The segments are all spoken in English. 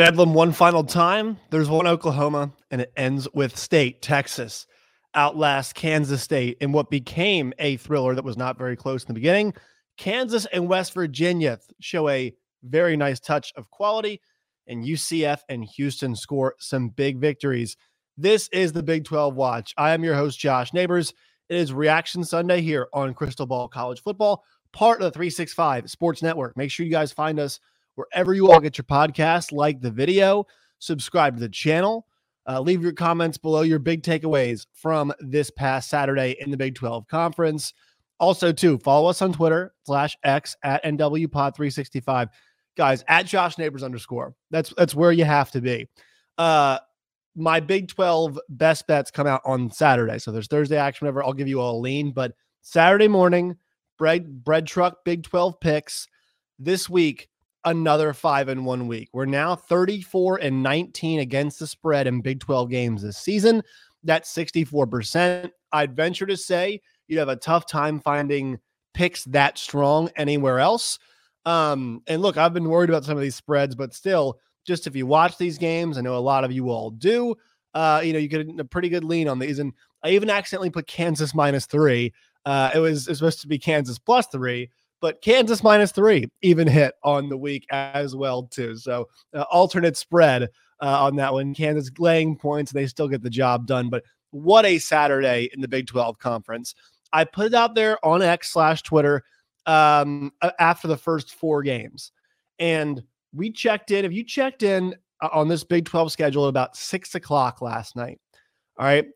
Bedlam one final time. There's one Oklahoma, and it ends with State, Texas, outlast Kansas State in what became a thriller that was not very close in the beginning. Kansas and West Virginia show a very nice touch of quality, and UCF and Houston score some big victories. This is the Big 12 Watch. I am your host, Josh Neighbors. It is Reaction Sunday here on Crystal Ball College Football, part of the 365 Sports Network. Make sure you guys find us wherever you all get your podcast, like the video, subscribe to the channel, uh, leave your comments below your big takeaways from this past Saturday in the Big 12 Conference. Also, too, follow us on Twitter slash X at NWPod365. Guys, at Josh Neighbors underscore. That's that's where you have to be. Uh my Big 12 best bets come out on Saturday. So there's Thursday action, whatever. I'll give you all a lean. But Saturday morning, bread bread truck Big 12 picks. This week, another five in one week. We're now 34 and 19 against the spread in Big 12 games this season. That's 64%. I'd venture to say you'd have a tough time finding picks that strong anywhere else. Um, and look, I've been worried about some of these spreads, but still, just if you watch these games, I know a lot of you all do. Uh, you know, you get a pretty good lean on these. And I even accidentally put Kansas minus three. Uh, it was, it was supposed to be Kansas plus three, but Kansas minus three even hit on the week as well too. So uh, alternate spread uh, on that one. Kansas laying points, they still get the job done. But what a Saturday in the Big 12 conference. I put it out there on X slash Twitter um, after the first four games, and we checked in. If you checked in uh, on this Big 12 schedule at about six o'clock last night, all right,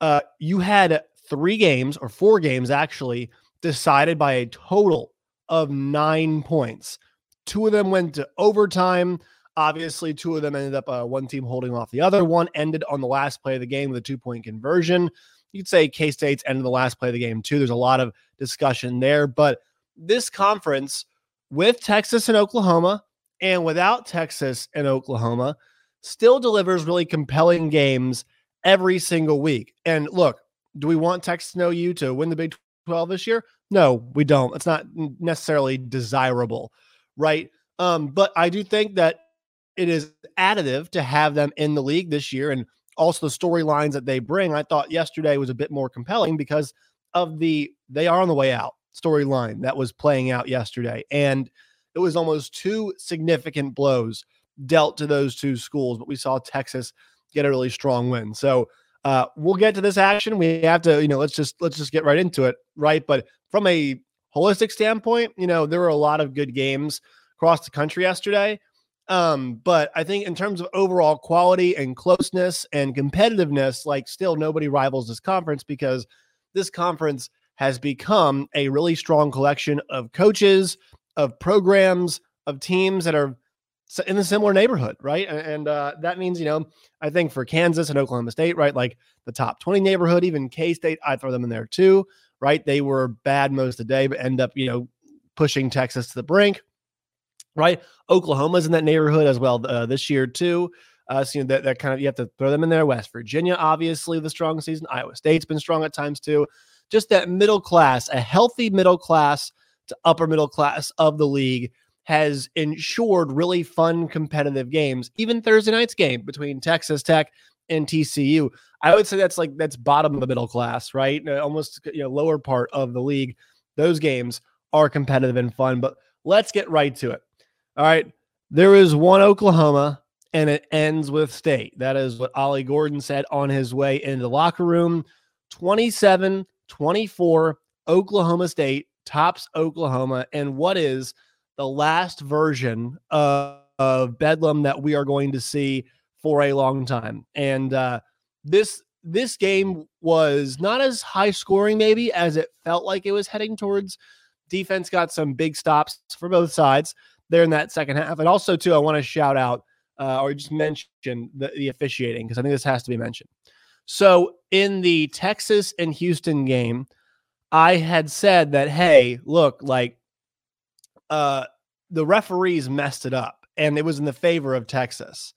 uh, you had three games or four games actually decided by a total of nine points. Two of them went to overtime. Obviously, two of them ended up uh, one team holding off the other. One ended on the last play of the game with a two point conversion. You'd say K State's ended the last play of the game, too. There's a lot of discussion there. But this conference with Texas and Oklahoma and without Texas and Oklahoma still delivers really compelling games every single week. And look, do we want Texas and OU to win the Big 12 this year? No, we don't. It's not necessarily desirable, right? Um, but I do think that it is additive to have them in the league this year and also the storylines that they bring. I thought yesterday was a bit more compelling because of the they are on the way out storyline that was playing out yesterday. And it was almost two significant blows dealt to those two schools, but we saw Texas get a really strong win. So uh, we'll get to this action. We have to, you know, let's just let's just get right into it, right? But from a holistic standpoint, you know, there were a lot of good games across the country yesterday. Um, but I think in terms of overall quality and closeness and competitiveness, like still nobody rivals this conference because this conference has become a really strong collection of coaches, of programs, of teams that are in a similar neighborhood, right? And uh, that means, you know, I think for Kansas and Oklahoma State, right, like the top 20 neighborhood, even K State, I throw them in there too, right? They were bad most of the day, but end up, you know, pushing Texas to the brink, right? Oklahoma's in that neighborhood as well uh, this year too. Uh, so you know, that, that kind of you have to throw them in there. West Virginia, obviously, the strong season. Iowa State's been strong at times too. Just that middle class, a healthy middle class to upper middle class of the league has ensured really fun competitive games. Even Thursday night's game between Texas Tech and TCU, I would say that's like that's bottom of the middle class, right? Uh, almost you know lower part of the league. Those games are competitive and fun, but let's get right to it. All right, there is one Oklahoma and it ends with state. That is what Ollie Gordon said on his way into the locker room. 27 24 Oklahoma State tops Oklahoma and what is the last version of, of Bedlam that we are going to see for a long time. And uh, this this game was not as high scoring maybe as it felt like it was heading towards. Defense got some big stops for both sides there in that second half. And also too, I want to shout out uh, or just mention the, the officiating because I think this has to be mentioned. So in the Texas and Houston game, I had said that, hey, look, like uh, the referees messed it up and it was in the favor of Texas.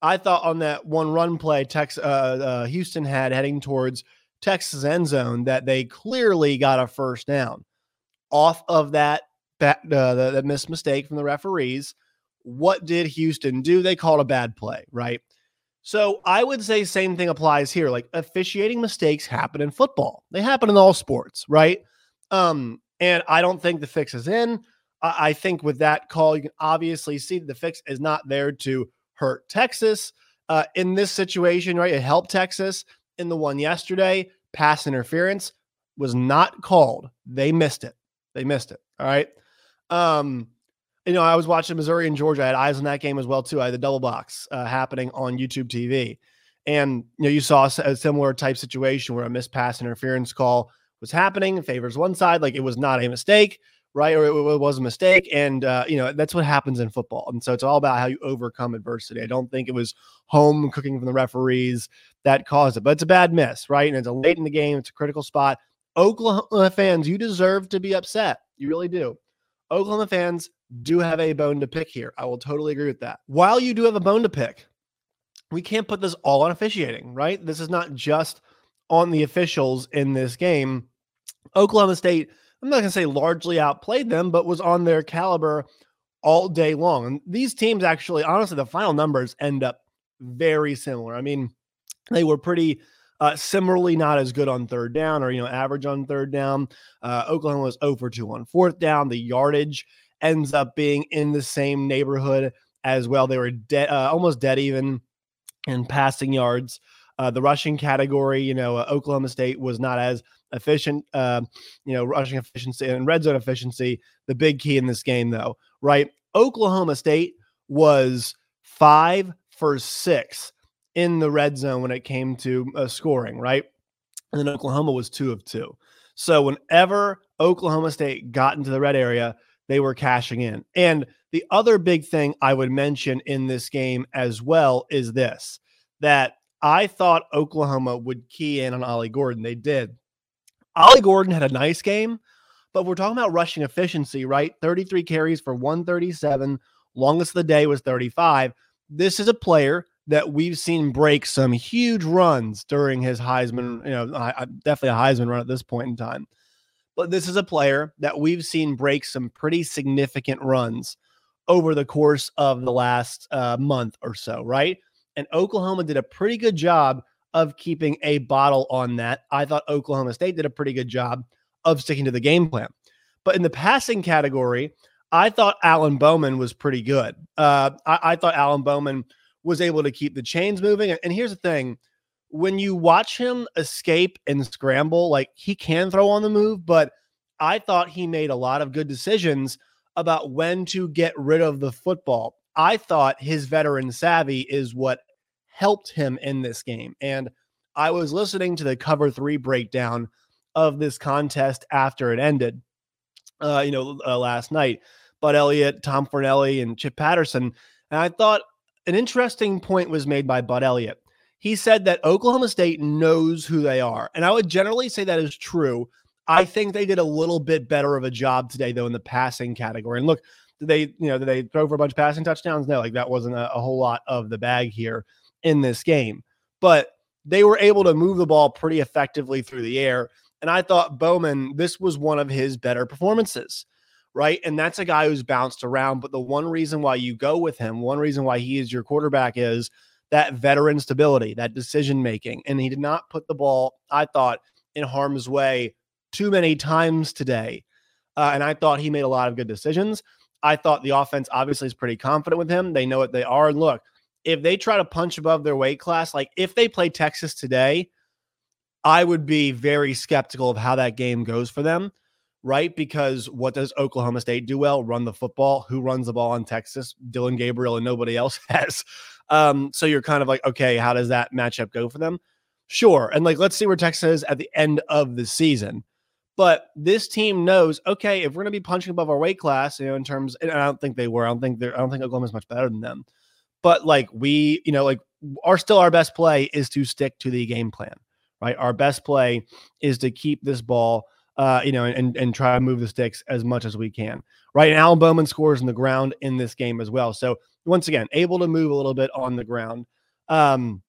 I thought on that one run play, Texas, uh, uh, Houston had heading towards Texas end zone that they clearly got a first down off of that that, uh, the, the missed mistake from the referees. What did Houston do? They called a bad play, right? So I would say same thing applies here. Like officiating mistakes happen in football. They happen in all sports, right? Um, and I don't think the fix is in. I, think with that call, you can obviously see the fix is not there to hurt Texas. Uh, in this situation, right? It helped Texas in the one yesterday. Pass interference was not called. They missed it. They missed it. All right. Um, you know, I was watching Missouri and Georgia. I had eyes on that game as well too. I had the double box uh, happening on YouTube TV, and you know, you saw a similar type situation where a missed pass interference call was happening, favors one side, like it was not a mistake, right, or it, it was a mistake, and uh, you know that's what happens in football. And so it's all about how you overcome adversity. I don't think it was home cooking from the referees that caused it, but it's a bad miss, right? And it's a late in the game. It's a critical spot. Oklahoma fans, you deserve to be upset. You really do. Oklahoma fans do have a bone to pick here. I will totally agree with that. While you do have a bone to pick, we can't put this all on officiating, right? This is not just on the officials in this game. Oklahoma State, I'm not going to say largely outplayed them, but was on their caliber all day long. And these teams actually, honestly, the final numbers end up very similar. I mean, they were pretty uh, similarly, not as good on third down or, you know, average on third down. Uh, Oklahoma was over 2 on fourth down. The yardage ends up being in the same neighborhood as well. They were dead, uh, almost dead even in passing yards. Uh, the rushing category, you know, uh, Oklahoma State was not as efficient, uh, you know, rushing efficiency and red zone efficiency. The big key in this game, though, right? Oklahoma State was five for six in the red zone when it came to uh, scoring, right? And then Oklahoma was two of two. So whenever Oklahoma State got into the red area, they were cashing in. And the other big thing I would mention in this game as well is this that I thought Oklahoma would key in on Ollie Gordon. They did. Ollie Gordon had a nice game, but we're talking about rushing efficiency, right? 33 carries for 137. Longest of the day was 35. This is a player that we've seen break some huge runs during his Heisman, you know, definitely a Heisman run at this point in time. But this is a player that we've seen break some pretty significant runs over the course of the last uh, month or so, right? And Oklahoma did a pretty good job of keeping a bottle on that. I thought Oklahoma State did a pretty good job of sticking to the game plan. But in the passing category, I thought Alan Bowman was pretty good. Uh, I, I thought Alan Bowman was able to keep the chains moving. And here's the thing when you watch him escape and scramble, like he can throw on the move, but I thought he made a lot of good decisions about when to get rid of the football. I thought his veteran savvy is what helped him in this game. And I was listening to the cover three breakdown of this contest after it ended, uh, you know, uh, last night. Bud Elliott, Tom Fornelli, and Chip Patterson. And I thought an interesting point was made by Bud Elliott. He said that Oklahoma State knows who they are. And I would generally say that is true. I think they did a little bit better of a job today, though, in the passing category. And look, did they, you know, did they throw for a bunch of passing touchdowns? No, like that wasn't a, a whole lot of the bag here in this game. But they were able to move the ball pretty effectively through the air. And I thought Bowman, this was one of his better performances right? And that's a guy who's bounced around. But the one reason why you go with him, one reason why he is your quarterback is that veteran stability, that decision making. And he did not put the ball, I thought, in harm's way too many times today. Uh, and I thought he made a lot of good decisions. I thought the offense obviously is pretty confident with him. They know what they are. Look, if they try to punch above their weight class, like if they play Texas today, I would be very skeptical of how that game goes for them right? Because what does Oklahoma State do well? Run the football. Who runs the ball in Texas? Dillon Gabriel and nobody else has. Um, so you're kind of like, okay, how does that matchup go for them? Sure. And like, let's see where Texas is at the end of the season. But this team knows, okay, if we're going to be punching above our weight class, you know, in terms, and I don't think they were. I don't think they're, I don't think Oklahoma's much better than them. but like we, you know, like our still our best play is to stick to the game plan, right? Our best play is to keep this ball, uh, you know, and and try to move the sticks as much as we can, right? And Alan Bowman scores in the ground in this game as well. So once again, able to move a little bit on the ground. Um,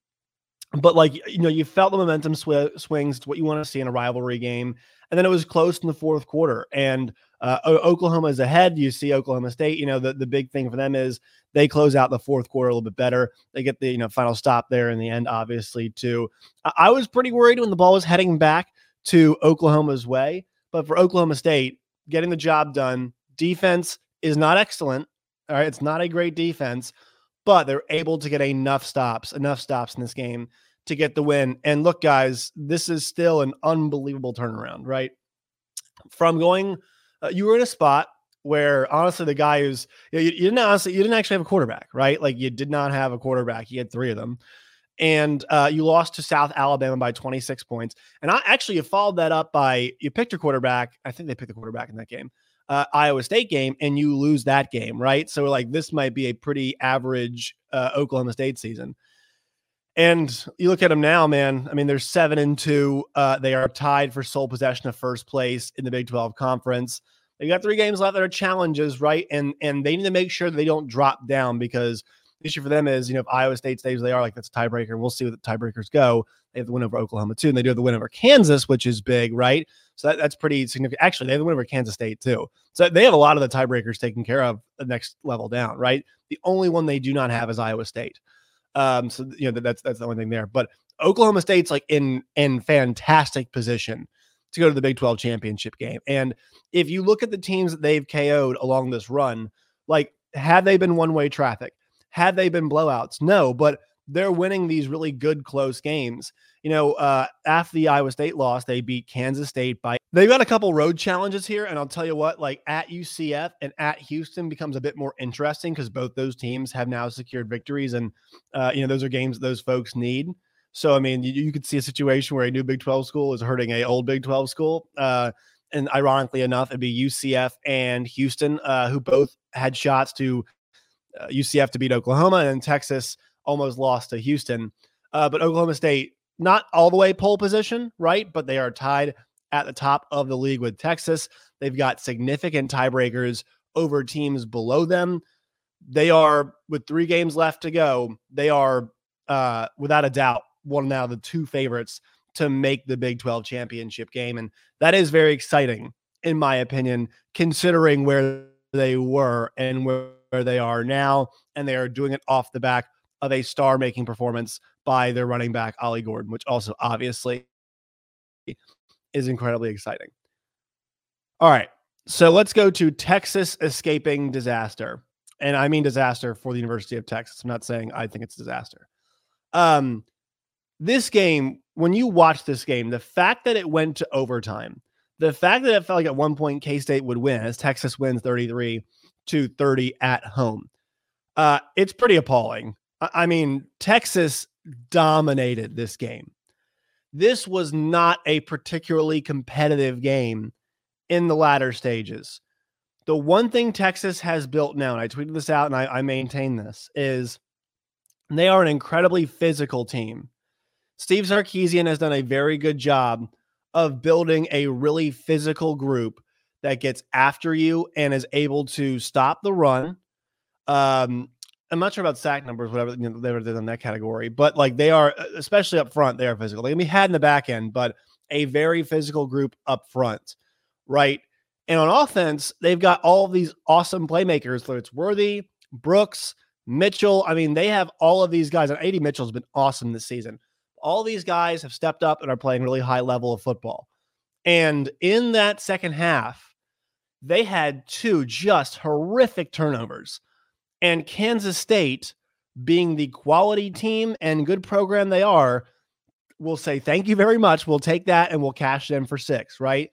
but like you know, you felt the momentum sw- swings to what you want to see in a rivalry game, and then it was close in the fourth quarter. And uh, Oklahoma is ahead. You see Oklahoma State. You know the the big thing for them is they close out the fourth quarter a little bit better. They get the you know final stop there in the end, obviously too. I, was pretty worried when the ball was heading back to Oklahoma's way, but for Oklahoma State, getting the job done. Defense is not excellent. All right, it's not a great defense, but they're able to get enough stops, enough stops in this game to get the win. And look, guys, this is still an unbelievable turnaround, right? From going, uh, you were in a spot where honestly, the guy who's you, you, didn't honestly, you didn't actually have a quarterback, right? Like you did not have a quarterback. You had three of them. And uh, you lost to South Alabama by 26 points. And I actually you followed that up by you picked your quarterback. I think they picked the quarterback in that game uh, Iowa State game and you lose that game, right? So like this might be a pretty average uh, Oklahoma State season. And you look at them now, man. I mean, they're seven and two. Uh, they are tied for sole possession of first place in the Big 12 conference. They got three games left that are challenges, right? And and they need to make sure they don't drop down because the issue for them is, you know, if Iowa State stays they are, like that's a tiebreaker. We'll see what the tiebreakers go. They have the win over Oklahoma too, and they do have the win over Kansas, which is big, right? So that, that's pretty significant. Actually, they have the win over Kansas State too. So they have a lot of the tiebreakers taken care of the next level down, right? The only one they do not have is Iowa State. Um, so you know that's that's the only thing there. But Oklahoma State's like in in fantastic position to go to the Big 12 championship game. And if you look at the teams that they've KO'd along this run, like had they been one way traffic, had they been blowouts, no, but they're winning these really good close games. You know, uh, after the Iowa State loss, they beat Kansas State by. They've got a couple road challenges here, and I'll tell you what, like at UCF and at Houston becomes a bit more interesting because both those teams have now secured victories, and uh, you know those are games those folks need. So I mean, you, you, could see a situation where a new Big Twelve school is hurting a old Big Twelve school. Uh, and ironically enough, it'd be UCF and Houston, uh, who both had shots to UCF uh, to beat Oklahoma, and Texas almost lost to Houston. Uh, but Oklahoma State not all the way pole position, right? But they are tied at the top of the league with Texas. They've got significant tiebreakers over teams below them. They are, with three games left to go, they are uh, without a doubt one of now the two favorites to make the Big 12 championship game. And that is very exciting, in my opinion, considering where they were and where they are now. And they are doing it off the back of a star making performance by their running back, Ollie Gordon, which also obviously is incredibly exciting. All right. So let's go to Texas escaping disaster. And I mean disaster for the University of Texas. I'm not saying I think it's disaster. Um, this game, when you watch this game, the fact that it went to overtime, the fact that it felt like at one point K State would win as Texas wins 33 to 30 at home, uh, it's pretty appalling. I mean, Texas dominated this game. This was not a particularly competitive game in the latter stages. The one thing Texas has built now, and I tweeted this out and I, I maintain this, is they are an incredibly physical team. Steve Sarkisian has done a very good job of building a really physical group that gets after you and is able to stop the run, um, I'm not sure about sack numbers, whatever you know, they were in that category, but like they are, especially up front, they are physical. They can be had in the back end, but a very physical group up front, right? And on offense, they've got all these awesome playmakers. So it's Worthy, Brooks, Mitchell. I mean, they have all of these guys, and AD Mitchell's been awesome this season. All these guys have stepped up and are playing really high level of football. And in that second half, they had two just horrific turnovers and Kansas State, being the quality team and good program they are, will say, Thank you very much. We'll take that and we'll cash them for six, right?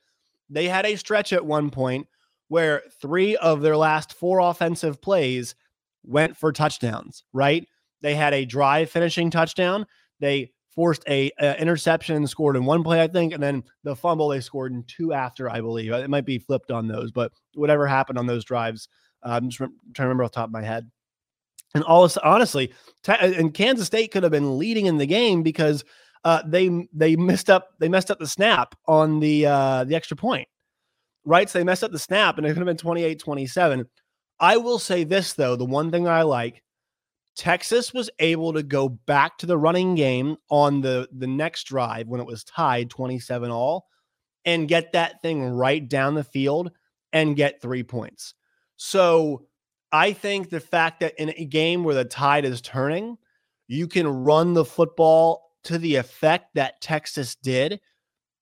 They had a stretch at one point where three of their last four offensive plays went for touchdowns, right? They had a drive finishing touchdown. They forced a, a, interception and scored in one play, I think, and then the fumble they scored in two after, I believe. It might be flipped on those, but whatever happened on those drives, I'm just re- trying to remember off the top of my head. And all honestly, and Kansas State could have been leading in the game because uh, they they messed up they messed up the snap on the uh, the extra point, right? So they messed up the snap, and it could have been 28-27. I will say this though, the one thing I like, Texas was able to go back to the running game on the the next drive when it was tied 27 all and get that thing right down the field and get 3 points. So I think the fact that in a game where the tide is turning, you can run the football to the effect that Texas did,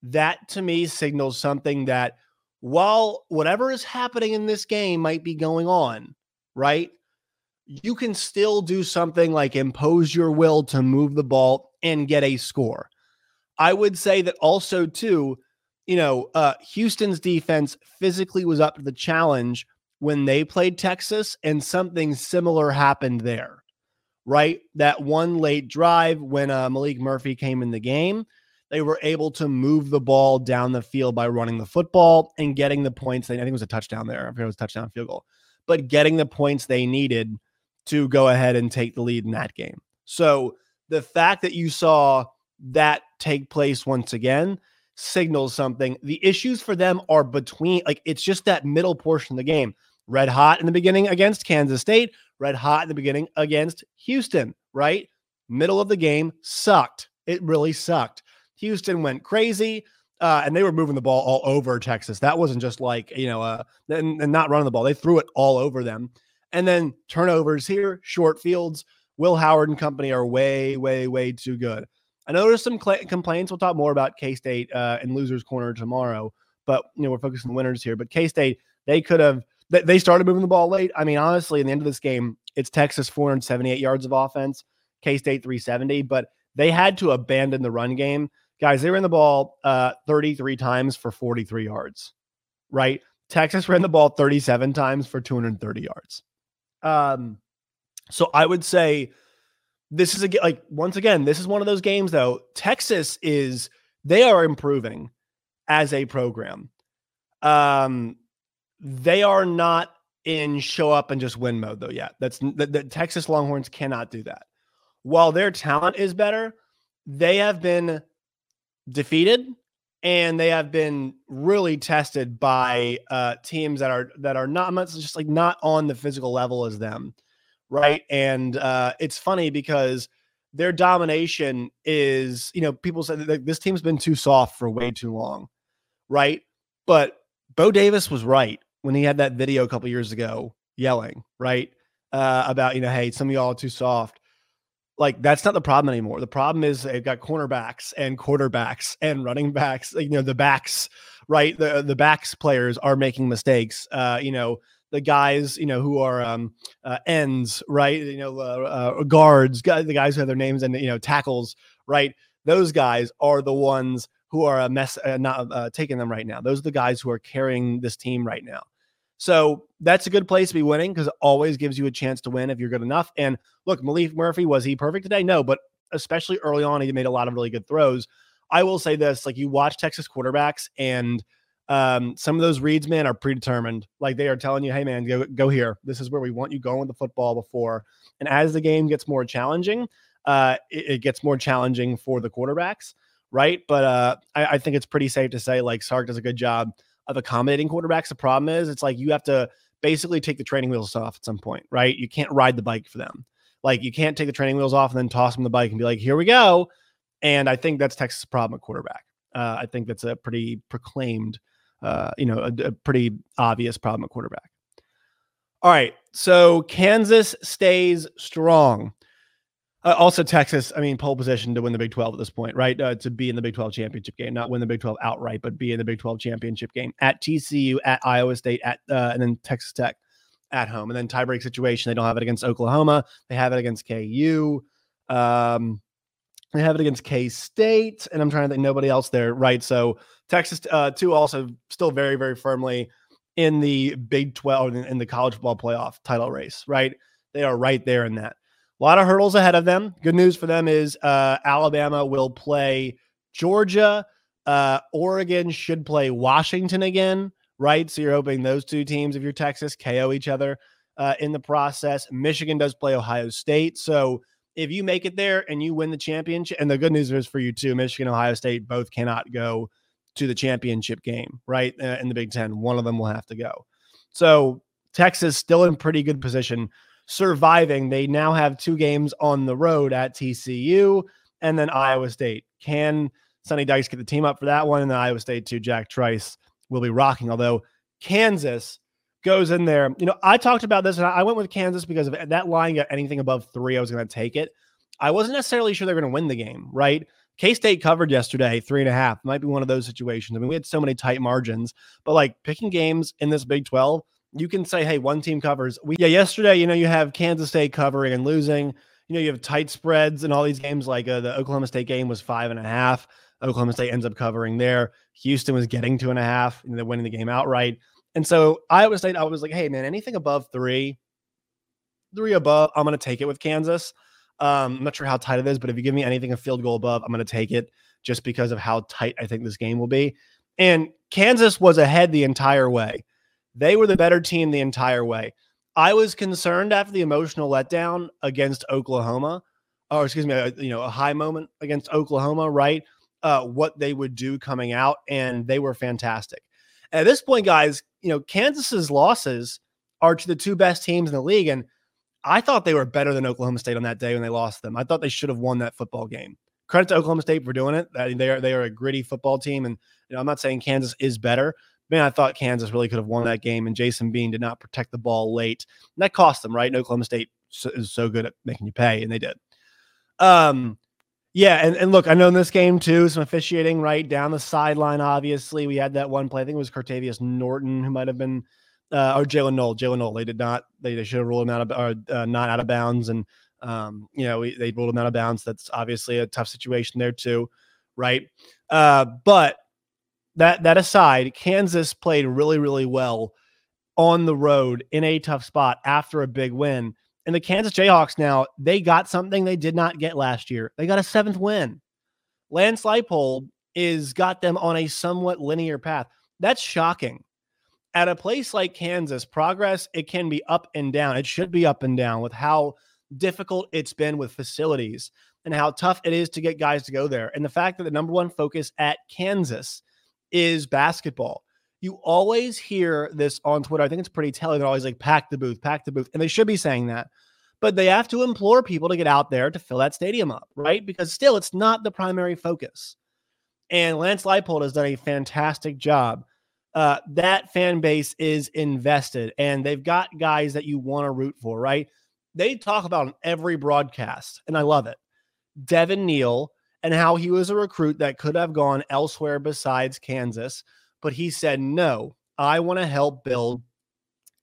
that to me signals something that while whatever is happening in this game might be going on, right? You can still do something like impose your will to move the ball and get a score. I would say that also, too, you know, uh, Houston's defense physically was up to the challenge when they played Texas, and something similar happened there, right? That one late drive when uh, Maalik Murphy came in the game, they were able to move the ball down the field by running the football and getting the points. They, I think it was a touchdown there. I it was touchdown field goal, but getting the points they needed to go ahead and take the lead in that game. So the fact that you saw that take place once again signals something. The issues for them are between, like, it's just that middle portion of the game red hot in the beginning against Kansas State, red hot in the beginning against Houston, right? Middle of the game sucked. It really sucked. Houston went crazy. Uh, and they were moving the ball all over Texas. That wasn't just like, you know, uh, and, and not running the ball. They threw it all over them. And then turnovers here, short fields. Will Howard and company are way, way, way too good. I know there's some cl- complaints. We'll talk more about K State uh, and losers corner tomorrow, but you know we're focusing on the winners here. But K State, they could have they started moving the ball late. I mean, honestly, in the end of this game, it's Texas 478 yards of offense, K State 370, but they had to abandon the run game. Guys, they ran the ball uh, 33 times for 43 yards, right? Texas ran the ball 37 times for 230 yards. Um, so I would say this is a like once again, this is one of those games though. Texas is they are improving as a program. Um, they are not in show up and just win mode though yet. That's the, the Texas Longhorns cannot do that. While their talent is better, they have been defeated and they have been really tested by uh, teams that are that are not much just like not on the physical level as them, right? And uh, it's funny because their domination is, you know, people say that this team's been too soft for way too long, right? But Bo Davis was right when he had that video a couple years ago yelling, right? Uh, about, you know, hey, some of y'all are too soft. Like that's not the problem anymore. The problem is they've got cornerbacks and quarterbacks and running backs, you know, the backs, right? The the backs players are making mistakes. Uh, you know, the guys, you know, who are um, uh, ends, right? You know, uh, uh, guards, the guys who have their names and you know tackles, right? Those guys are the ones who are a mess, uh, not uh, taking them right now. Those are the guys who are carrying this team right now. So that's a good place to be winning because it always gives you a chance to win if you're good enough. And look, Maalik Murphy, was he perfect today? No, but especially early on, he made a lot of really good throws. I will say this like you watch Texas quarterbacks and um, some of those reads, man, are predetermined. Like they are telling you, hey, man, go, go here. This is where we want you going with the football before. And as the game gets more challenging, uh, it, it gets more challenging for the quarterbacks right? But uh, I, I, think it's pretty safe to say like Sark does a good job of accommodating quarterbacks. The problem is it's like you have to basically take the training wheels off at some point, right? You can't ride the bike for them. Like you can't take the training wheels off and then toss them the bike and be like, here we go. And I think that's Texas' problem at quarterback. Uh, I think that's a pretty proclaimed, uh, you know, a, a pretty obvious problem at quarterback. All right. So Kansas stays strong. Uh, also, Texas, I mean, pole position to win the Big 12 at this point, right? Uh, to be in the Big 12 championship game, not win the Big 12 outright, but be in the Big 12 championship game at TCU, at Iowa State, at uh, and then Texas Tech at home. And then tiebreak situation, they don't have it against Oklahoma. They have it against KU. Um, they have it against K State. And I'm trying to think nobody else there, right? So Texas, uh, two also still very, very firmly in the Big 12 in the college football playoff title race, right? They are right there in that. A lot of hurdles ahead of them. Good news for them is uh, Alabama will play Georgia. Uh, Oregon should play Washington again, right? So you're hoping those two teams, if you're Texas, KO each other. uh, in the process. Michigan does play Ohio State. So if you make it there and you win the championship, and the good news is for you too, Michigan, Ohio State both cannot go to the championship game, right? Uh, in the Big Ten, one of them will have to go. So Texas still in pretty good position, surviving. They now have two games on the road at TCU and then Iowa State. Can Sonny Dykes get the team up for that one? And then Iowa State too. Jack Trice will be rocking. Although Kansas goes in there. You know, I talked about this and I went with Kansas because if that line got anything above three, I was going to take it. I wasn't necessarily sure they're going to win the game, right? K State covered yesterday, three and a half. Might be one of those situations. I mean, we had so many tight margins, but like picking games in this Big 12, you can say, hey, one team covers. We, yeah, yesterday, you know, you have Kansas State covering and losing. You know, you have tight spreads in all these games. Like uh, the Oklahoma State game was five and a half. Oklahoma State ends up covering there. Houston was getting two and a half, and they're winning the game outright. And so Iowa State, I was like, hey, man, anything above three, three above, I'm going to take it with Kansas. Um, I'm not sure how tight it is, but if you give me anything a field goal above, I'm going to take it just because of how tight I think this game will be. And Kansas was ahead the entire way. They were the better team the entire way. I was concerned after the emotional letdown against Oklahoma, or excuse me, uh, you know, a high moment against Oklahoma, right? Uh, what they would do coming out, and they were fantastic. At this point, guys, you know, Kansas's losses are to the two best teams in the league. And I thought they were better than Oklahoma State on that day when they lost them. I thought they should have won that football game. Credit to Oklahoma State for doing it. They are they are a gritty football team, and you know I'm not saying Kansas is better. Man, I thought Kansas really could have won that game, and Jason Bean did not protect the ball late, and that cost them. Right, and Oklahoma State is so good at making you pay, and they did. Um, yeah, and, and look, I know in this game too, some officiating right down the sideline. Obviously, we had that one play. I think it was Cartevious Norton who might have been, uh, or Jalen Knoll. Jalen Knoll. They did not. They, they should have ruled him out of or uh, not out of bounds, and um, you know we, they ruled him out of bounds. That's obviously a tough situation there too, right? Uh, but that that aside, Kansas played really really well on the road in a tough spot after a big win. And the Kansas Jayhawks now, they got something they did not get last year. They got a seventh win. Lance Leipold is got them on a somewhat linear path. That's shocking. At a place like Kansas, progress, it can be up and down. It should be up and down with how difficult it's been with facilities and how tough it is to get guys to go there. And the fact that the number one focus at Kansas is basketball you always hear this on Twitter. I think it's pretty telling. They're always like, pack the booth, pack the booth. And they should be saying that. But they have to implore people to get out there to fill that stadium up, right? Because still, it's not the primary focus. And Lance Leipold has done a fantastic job. Uh, that fan base is invested and they've got guys that you want to root for, right? They talk about on every broadcast, and I love it. Devin Neal and how he was a recruit that could have gone elsewhere besides Kansas but he said, no, I want to help build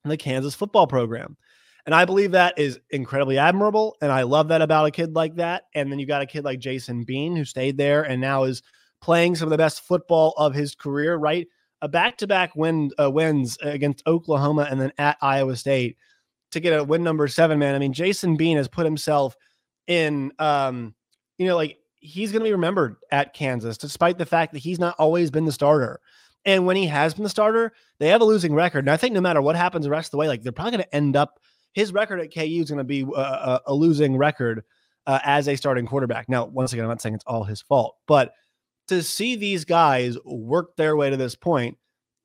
the Kansas football program. And I believe that is incredibly admirable. And I love that about a kid like that. And then you got a kid like Jason Bean who stayed there and now is playing some of the best football of his career, right? A back to back win uh, wins against Oklahoma and then at Iowa State to get a win number seven, man. I mean, Jason Bean has put himself in, um, you know, like he's going to be remembered at Kansas, despite the fact that he's not always been the starter. And when he has been the starter, they have a losing record. And I think no matter what happens the rest of the way, like they're probably going to end up, his record at KU is going to be a, uh, uh, a, losing record uh, as a starting quarterback. Now, once again, I'm not saying it's all his fault, but to see these guys work their way to this point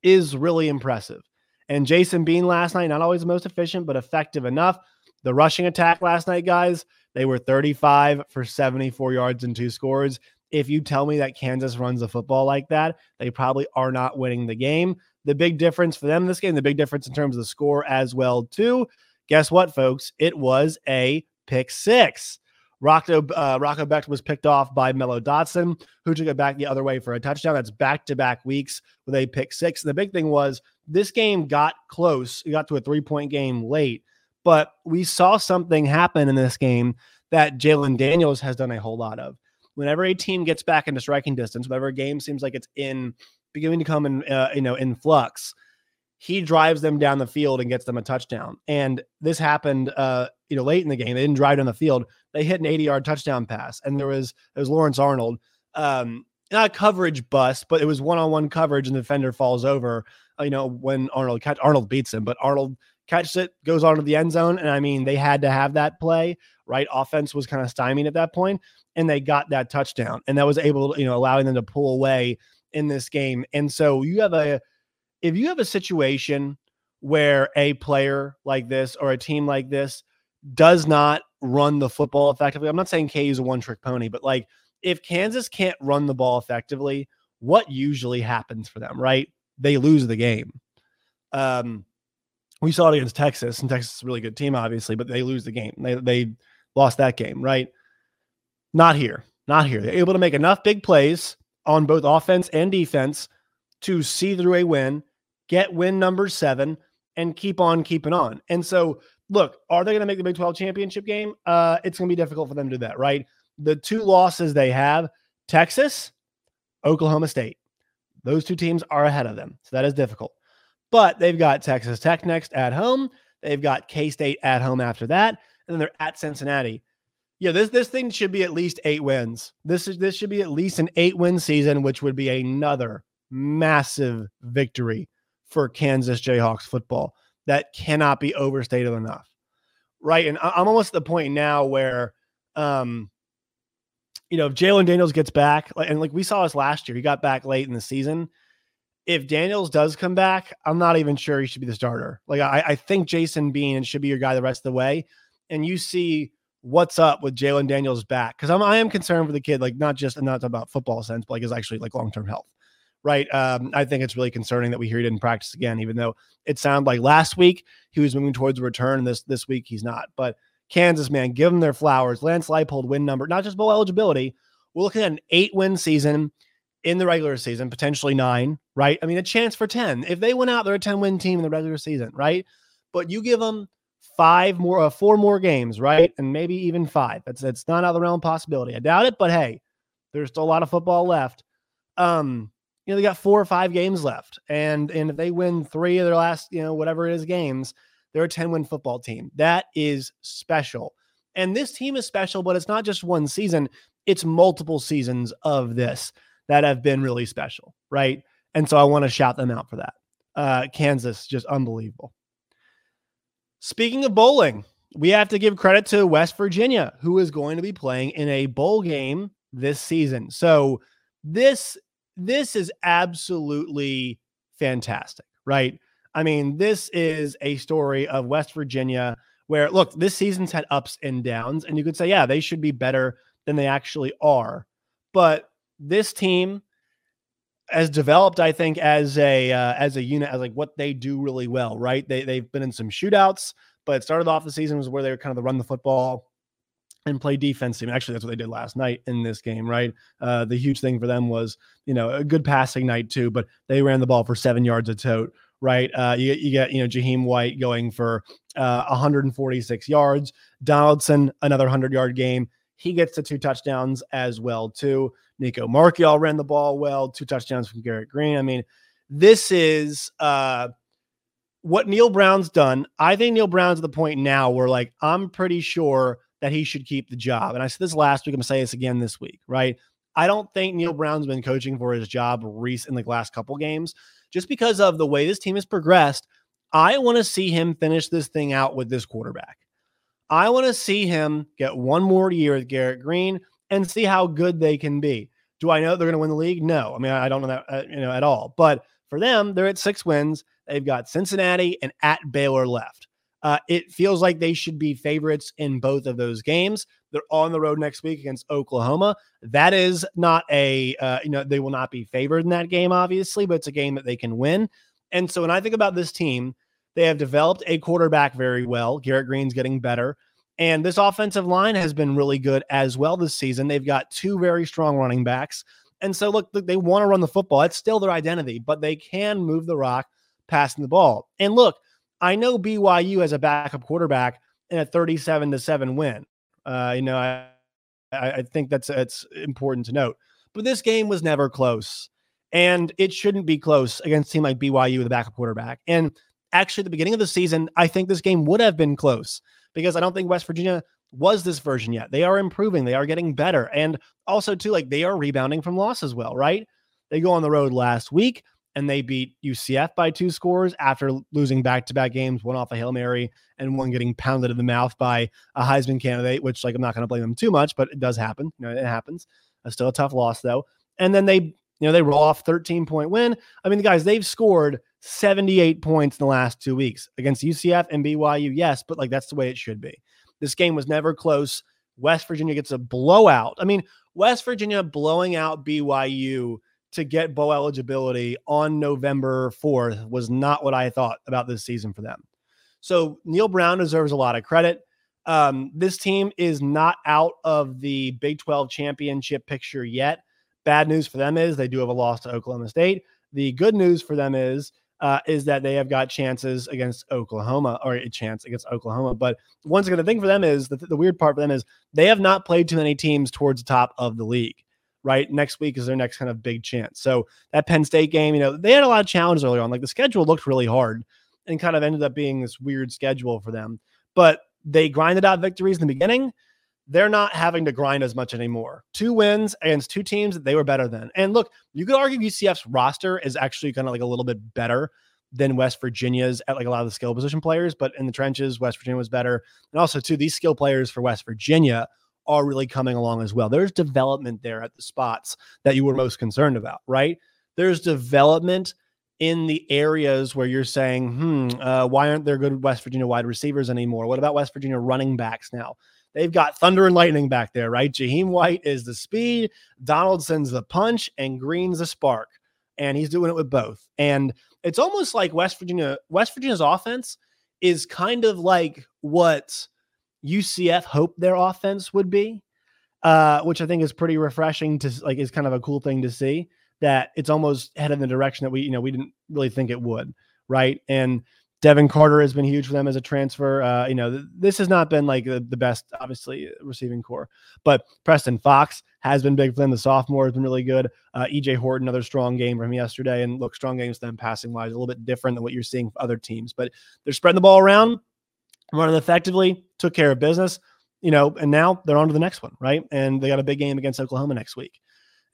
is really impressive. And Jason Bean last night, not always the most efficient, but effective enough. The rushing attack last night, guys, they were 35 for 74 yards and two scores if you tell me that Kansas runs the football like that, they probably are not winning the game. The big difference for them this game, the big difference in terms of the score as well, too. Guess what, folks? It was a pick six. Rocco, uh, Rocco Becht was picked off by Mello Dotson, who took it back the other way for a touchdown. That's back to back weeks with a pick six. And the big thing was this game got close. It got to a three point game late, but we saw something happen in this game that Jalon Daniels has done a whole lot of whenever a team gets back into striking distance, whenever a game seems like it's in beginning to come in, uh, you know, in flux, he drives them down the field and gets them a touchdown. And this happened, uh, you know, late in the game. They didn't drive down the field. They hit an 80 yard touchdown pass, and there was it was Lawrence Arnold. Um, not a coverage bust, but it was one on one coverage, and the defender falls over. Uh, you know, when Arnold catch Arnold beats him, but Arnold catches it, goes on to the end zone. And I mean, they had to have that play, right? Offense was kind of stymied at that point, and they got that touchdown. And that was able you know, allowing them to pull away in this game. And so you have a, if you have a situation where a player like this or a team like this does not run the football effectively, I'm not saying KU is a one trick pony, but like if Kansas can't run the ball effectively, what usually happens for them, right? They lose the game. Um, we saw it against Texas, and Texas is a really good team, obviously, but they lose the game. They they lost that game, right? Not here. Not here. They're able to make enough big plays on both offense and defense to see through a win, get win number seven, and keep on keeping on. And so, look, are they going to make the Big 12 championship game? Uh, it's going to be difficult for them to do that, right? The two losses they have Texas, Oklahoma State. Those two teams are ahead of them. So that is difficult. But they've got Texas Tech next at home. They've got K State at home after that. And then they're at Cincinnati. Yeah, this this thing should be at least eight wins. This is this should be at least an eight win season, which would be another massive victory for Kansas Jayhawks football. That cannot be overstated enough. Right. And I'm almost at the point now where um, you know, if Jalon Daniels gets back, and like we saw us last year, he got back late in the season. If Daniels does come back, I'm not even sure he should be the starter. Like I, I think Jason Bean should be your guy the rest of the way. And you see what's up with Jalon Daniels back because I'm I am concerned for the kid, like not just not about football sense, but like his actually like long term health. Right. Um, I think it's really concerning that we hear he didn't practice again, even though it sounded like last week he was moving towards a return, this this week he's not. But Kansas, man, give them their flowers. Lance Leipold win number, not just bowl eligibility. We're looking at an eight win season in the regular season, potentially nine, right? I mean, a chance for 10. If they went out, they're a 10 win team in the regular season, right? But you give them five more, uh, four more games, right? And maybe even five. That's, that's not out of the realm possibility. I doubt it, but hey, there's still a lot of football left. Um, you know, they got four or five games left. And, and if they win three of their last, you know, whatever it is games, they're a 10 win football team. That is special. And this team is special, but it's not just one season, it's multiple seasons of this that have been really special, right? And so I want to shout them out for that. Uh, Kansas, just unbelievable. Speaking of bowling, we have to give credit to West Virginia, who is going to be playing in a bowl game this season. So this this is absolutely fantastic, right? I mean, this is a story of West Virginia where, look, this season's had ups and downs, and you could say, yeah, they should be better than they actually are. But this team has developed, I think, as a uh, as a unit, as like what they do really well, right? They they've been in some shootouts, but it started off the season was where they were kind of the run the football and play defense team. Actually, that's what they did last night in this game, right? Uh, the huge thing for them was, you know, a good passing night too, but they ran the ball for seven yards a tote right? Uh, you, you get, you know, Jahiem White going for uh, 146 yards. Donaldson, another 100 yard game. He gets the two touchdowns as well, too. Nico Marchiol ran the ball well, two touchdowns from Garrett Green. I mean, this is uh, what Neal Brown's done. I think Neal Brown's at the point now where, like, I'm pretty sure that he should keep the job. And I said this last week. I'm to say this again this week, right? I don't think Neal Brown's been coaching for his job recent in the last couple games just because of the way this team has progressed. I want to see him finish this thing out with this quarterback. I want to see him get one more year with Garrett Green and see how good they can be. Do I know they're going to win the league? No. I mean, I don't know that uh, you know at all. But for them, they're at six wins. They've got Cincinnati and at Baylor left. Uh, it feels like they should be favorites in both of those games. They're on the road next week against Oklahoma. That is not a, uh, you know, they will not be favored in that game, obviously, but it's a game that they can win. And so when I think about this team, they have developed a quarterback very well. Garrett Green's getting better. And this offensive line has been really good as well this season. They've got two very strong running backs. And so, look, they want to run the football. It's still their identity, but they can move the rock passing the ball. And look, I know BYU has a backup quarterback in a 37 to 7 win. Uh, you know, I, I think that's it's important to note. But this game was never close. And it shouldn't be close against a team like BYU with a backup quarterback. And actually, at the beginning of the season, I think this game would have been close because I don't think West Virginia was this version yet. They are improving, they are getting better. And also, too, like they are rebounding from loss as well, right? They go on the road last week and they beat UCF by two scores after losing back to back games, one off a Hail Mary and one getting pounded in the mouth by a Heisman candidate, which, like, I'm not going to blame them too much, but it does happen. You know, it happens. It's still a tough loss, though. And then they, you know, they roll off 13 point win. I mean, the guys, they've scored 78 points in the last two weeks against UCF and BYU, yes, but like that's the way it should be. This game was never close. West Virginia gets a blowout. I mean, West Virginia blowing out BYU to get bowl eligibility on November 4th was not what I thought about this season for them. So Neal Brown deserves a lot of credit. Um, this team is not out of the Big 12 championship picture yet. Bad news for them is they do have a loss to Oklahoma State. The good news for them is uh, is that they have got chances against Oklahoma or a chance against Oklahoma. But once again, the thing for them is the, the weird part for them is they have not played too many teams towards the top of the league right? Next week is their next kind of big chance. So that Penn State game, you know, they had a lot of challenges early on. Like the schedule looked really hard and kind of ended up being this weird schedule for them. But they grinded out victories in the beginning. They're not having to grind as much anymore. Two wins against two teams that they were better than. And look, you could argue UCF's roster is actually kind of like a little bit better than West Virginia's at like a lot of the skill position players, but in the trenches, West Virginia was better. And also, too, these skill players for West Virginia are really coming along as well. There's development there at the spots that you were most concerned about, right? There's development in the areas where you're saying, hmm, uh, why aren't there good West Virginia wide receivers anymore? What about West Virginia running backs now? They've got thunder and lightning back there, right? Jahiem White is the speed, Donaldson's the punch, and Greene's the spark. And he's doing it with both. And it's almost like West Virginia, West Virginia's offense is kind of like what UCF hoped their offense would be, uh, which I think is pretty refreshing to like is kind of a cool thing to see that it's almost headed in the direction that we, you know, we didn't really think it would, right? And Devin Carter has been huge for them as a transfer. Uh, you know, th- this has not been like the, the best, obviously, receiving corps, but Preston Fox has been big for them. The sophomore has been really good. Uh, EJ Horton, another strong game from yesterday. And look, strong games for them passing wise, a little bit different than what you're seeing for other teams, but they're spreading the ball around running effectively, took care of business, you know, and now they're on to the next one, right? And they got a big game against Oklahoma next week.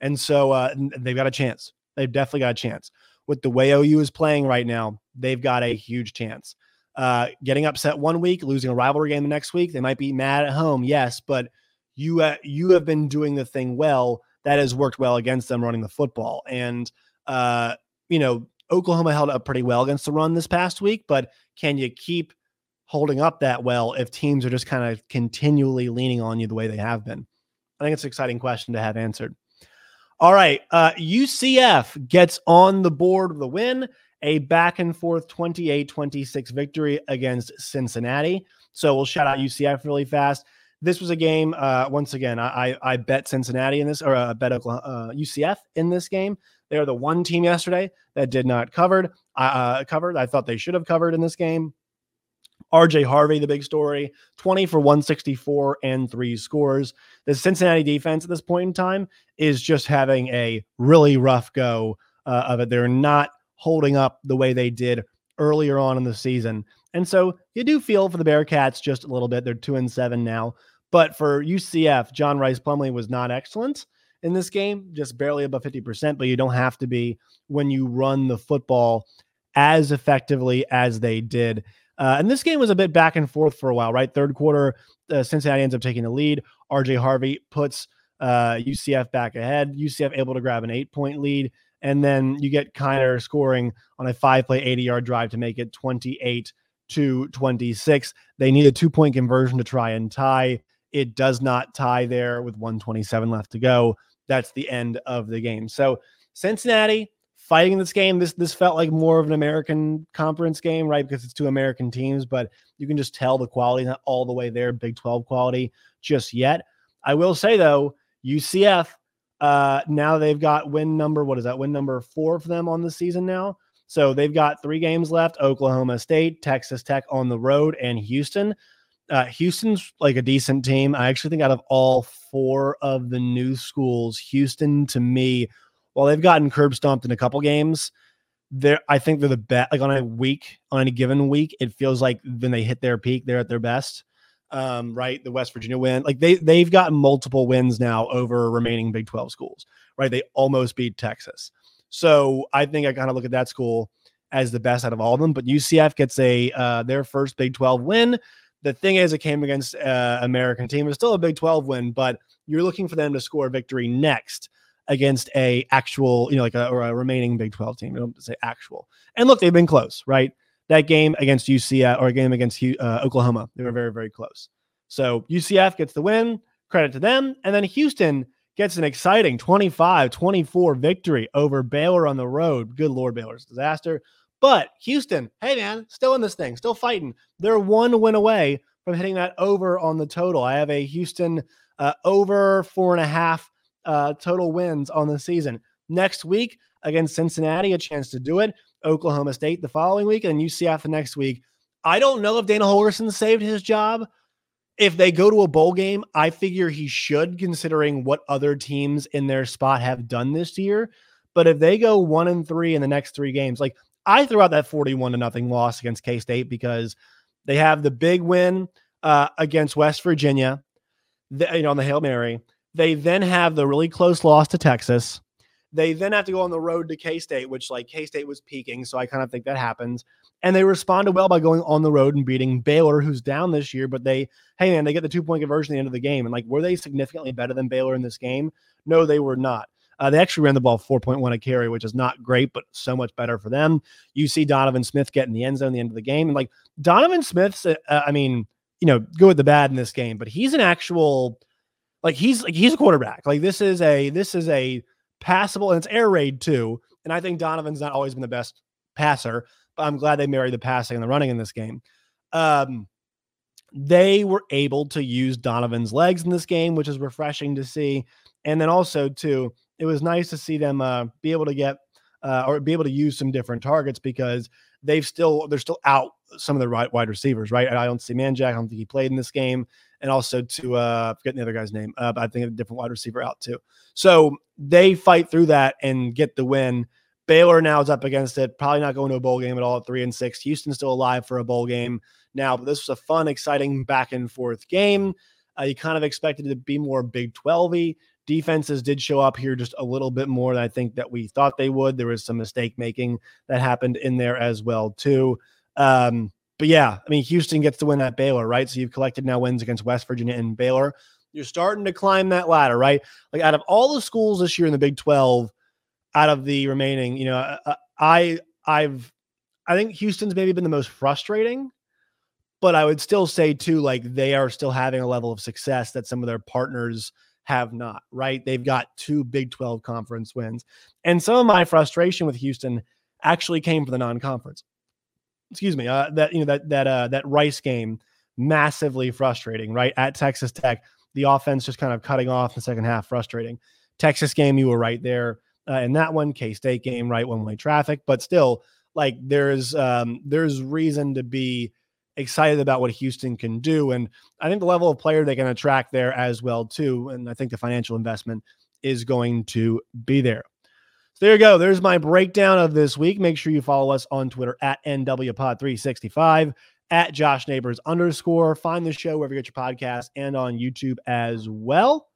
And so uh, they've got a chance. They've definitely got a chance. With the way OU is playing right now, they've got a huge chance. Uh, getting upset one week, losing a rivalry game the next week, they might be mad at home, yes, but you uh, you have been doing the thing well that has worked well against them running the football. And uh, you know, Oklahoma held up pretty well against the run this past week, but can you keep holding up that well if teams are just kind of continually leaning on you the way they have been? I think it's an exciting question to have answered. All right. Uh, UCF gets on the board with a win, a back and forth 28 26 victory against Cincinnati. So we'll shout out UCF really fast. This was a game. Uh, once again, I, I, bet Cincinnati in this, or uh, bet uh, UCF in this game. They are the one team yesterday that did not covered. Uh, covered. I thought they should have covered in this game. RJ Harvey, the big story, 20 for 164 and three scores. The Cincinnati defense at this point in time is just having a really rough go uh, of it. They're not holding up the way they did earlier on in the season. And so you do feel for the Bearcats just a little bit. They're two and seven now. But for UCF, John Rhys Plumlee was not excellent in this game, just barely above 50%, but you don't have to be when you run the football as effectively as they did. Uh, and this game was a bit back and forth for a while, right? Third quarter, uh, Cincinnati ends up taking the lead. RJ Harvey puts uh, UCF back ahead. UCF able to grab an eight point lead. And then you get Kiner scoring on a five play, 80 yard drive to make it 28 to 26. They need a two point conversion to try and tie. It does not tie there with 127 left to go. That's the end of the game. So Cincinnati fighting this game. This this felt like more of an American conference game, right? Because it's two American teams, but you can just tell the quality not all the way there, Big 12 quality just yet. I will say though, UCF uh now they've got win number what is that? Win number 4 for them on the season now. So they've got 3 games left, Oklahoma State, Texas Tech on the road and Houston. Uh, Houston's like a decent team. I actually think out of all four of the new schools, Houston to me while they've gotten curb stomped in a couple games, they're I think they're the best. Like on a week, on any given week, it feels like when they hit their peak, they're at their best. Um, right, the West Virginia win, like they they've gotten multiple wins now over remaining Big Twelve schools. Right, they almost beat Texas. So I think I kind of look at that school as the best out of all of them. But UCF gets a uh, their first Big 12 win. The thing is, it came against uh, American team. It's still a Big 12 win, but you're looking for them to score a victory next against a actual, you know, like a, a remaining Big 12 team. I don't say actual. And look, they've been close, right? That game against UCF or a game against uh, Oklahoma, they were very, very close. So UCF gets the win. Credit to them. And then Houston gets an exciting 25 24 victory over Baylor on the road. Good Lord, Baylor's disaster. But Houston, hey man, still in this thing, still fighting. They're one win away from hitting that over on the total. I have a Houston uh, over four and a half uh, total wins on the season. Next week against Cincinnati, a chance to do it. Oklahoma State the following week, and UCF the next week. I don't know if Dana Holgorsen saved his job. If they go to a bowl game, I figure he should, considering what other teams in their spot have done this year. But if they go one and three in the next three games, like I threw out that 41 to nothing loss against K State because they have the big win uh, against West Virginia, the, you know, on the Hail Mary. They then have the really close loss to Texas. They then have to go on the road to K State, which like K State was peaking. So I kind of think that happens. And they responded well by going on the road and beating Baylor, who's down this year. But they, hey, man, they get the two point conversion at the end of the game. And like, were they significantly better than Baylor in this game? No, they were not. Uh, they actually ran the ball 4.1 a carry, which is not great, but so much better for them. You see Donovan Smith get in the end zone at the end of the game. And like Donovan Smith's, uh, I mean, you know, good with the bad in this game, but he's an actual, like he's like he's a quarterback. Like this is a this is a passable and it's air raid too. And I think Donovan's not always been the best passer, but I'm glad they married the passing and the running in this game. Um, they were able to use Donovan's legs in this game, which is refreshing to see. And then also too, it was nice to see them uh, be able to get uh, or be able to use some different targets because they've still they're still out some of the right wide receivers, right? I don't see Manjack. I don't think he played in this game, and also to uh, forget the other guy's name, uh, but I think a different wide receiver out too. So they fight through that and get the win. Baylor now is up against it. Probably not going to a bowl game at all at three and six. Houston's still alive for a bowl game now, but this was a fun, exciting back and forth game. Uh, you kind of expected it to be more Big 12 y defenses did show up here just a little bit more than I think that we thought they would. There was some mistake making that happened in there as well too. Um, but yeah, I mean, Houston gets to win at Baylor, right? So you've collected now wins against West Virginia and Baylor. You're starting to climb that ladder, right? Like out of all the schools this year in the Big 12, out of the remaining, you know, uh, uh, I I've I think Houston's maybe been the most frustrating, but I would still say too, like they are still having a level of success that some of their partners have not, right? They've got two Big 12 conference wins. And some of my frustration with Houston actually came from the non-conference. Excuse me. Uh, that you know that that uh, that Rice game massively frustrating, right? At Texas Tech, the offense just kind of cutting off the second half, frustrating. Texas game, you were right there. Uh, in that one, K State game, right one way traffic, but still, like there's um, there's reason to be excited about what Houston can do. And I think the level of player they can attract there as well, too. And I think the financial investment is going to be there. There you go. There's my breakdown of this week. Make sure you follow us on Twitter at NWPod365, at Josh Neighbors underscore. Find the show wherever you get your podcast and on YouTube as well.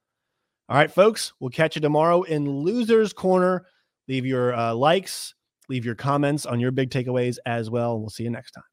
All right, folks, we'll catch you tomorrow in Losers Corner. Leave your uh, likes, leave your comments on your big takeaways as well. We'll see you next time.